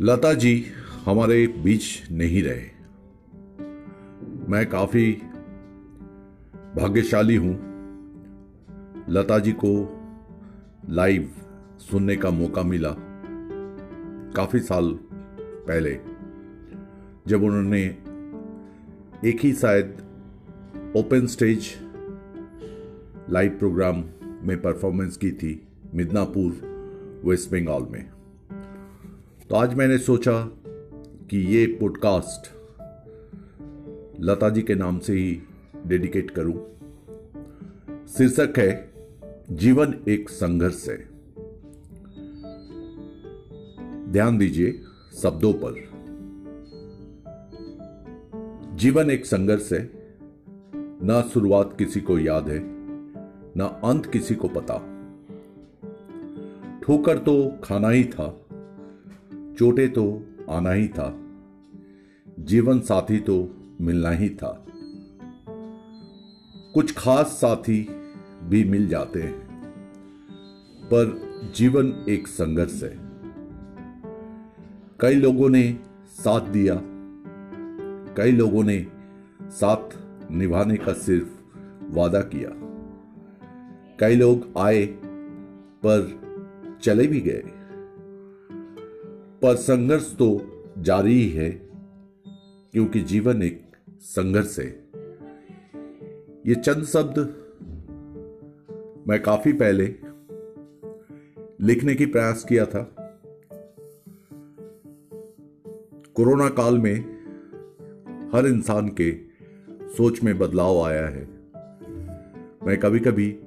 लता जी हमारे बीच नहीं रहे। मैं काफ़ी भाग्यशाली हूँ। लता जी को लाइव सुनने का मौका मिला काफ़ी साल पहले, जब उन्होंने एक ही शायद ओपन स्टेज लाइव प्रोग्राम में परफॉर्मेंस की थी मिदनापुर, वेस्ट बंगाल में। तो आज मैंने सोचा कि ये पॉडकास्ट लता जी के नाम से ही डेडिकेट करूँ। शीर्षक है, जीवन एक संघर्ष है। ध्यान दीजिए शब्दों पर। जीवन एक संघर्ष है। ना शुरुआत किसी को याद है, ना अंत किसी को पता। ठोकर तो खाना ही था चोटे तो आना ही था। जीवन साथी तो मिलना ही था। कुछ खास साथी भी मिल जाते हैं, पर जीवन एक संघर्ष है। कई लोगों ने साथ दिया, कई लोगों ने साथ निभाने का सिर्फ़ वादा किया। कई लोग आए, पर चले भी गए। पर संघर्ष तो जारी ही है, क्योंकि जीवन एक संघर्ष है। ये चंद शब्द मैं काफ़ी पहले लिखने की प्रयास किया था। कोरोना काल में हर इंसान के सोच में बदलाव आया है। मैं कभी कभी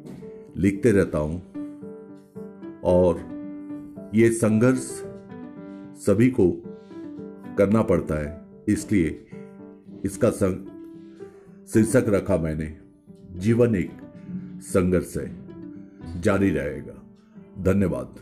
लिखते रहता हूँ और ये संघर्ष सभी को करना पड़ता है। इसलिए इसका संग शीर्षक रखा मैंने, जीवन एक संघर्ष है, जारी रहेगा। धन्यवाद।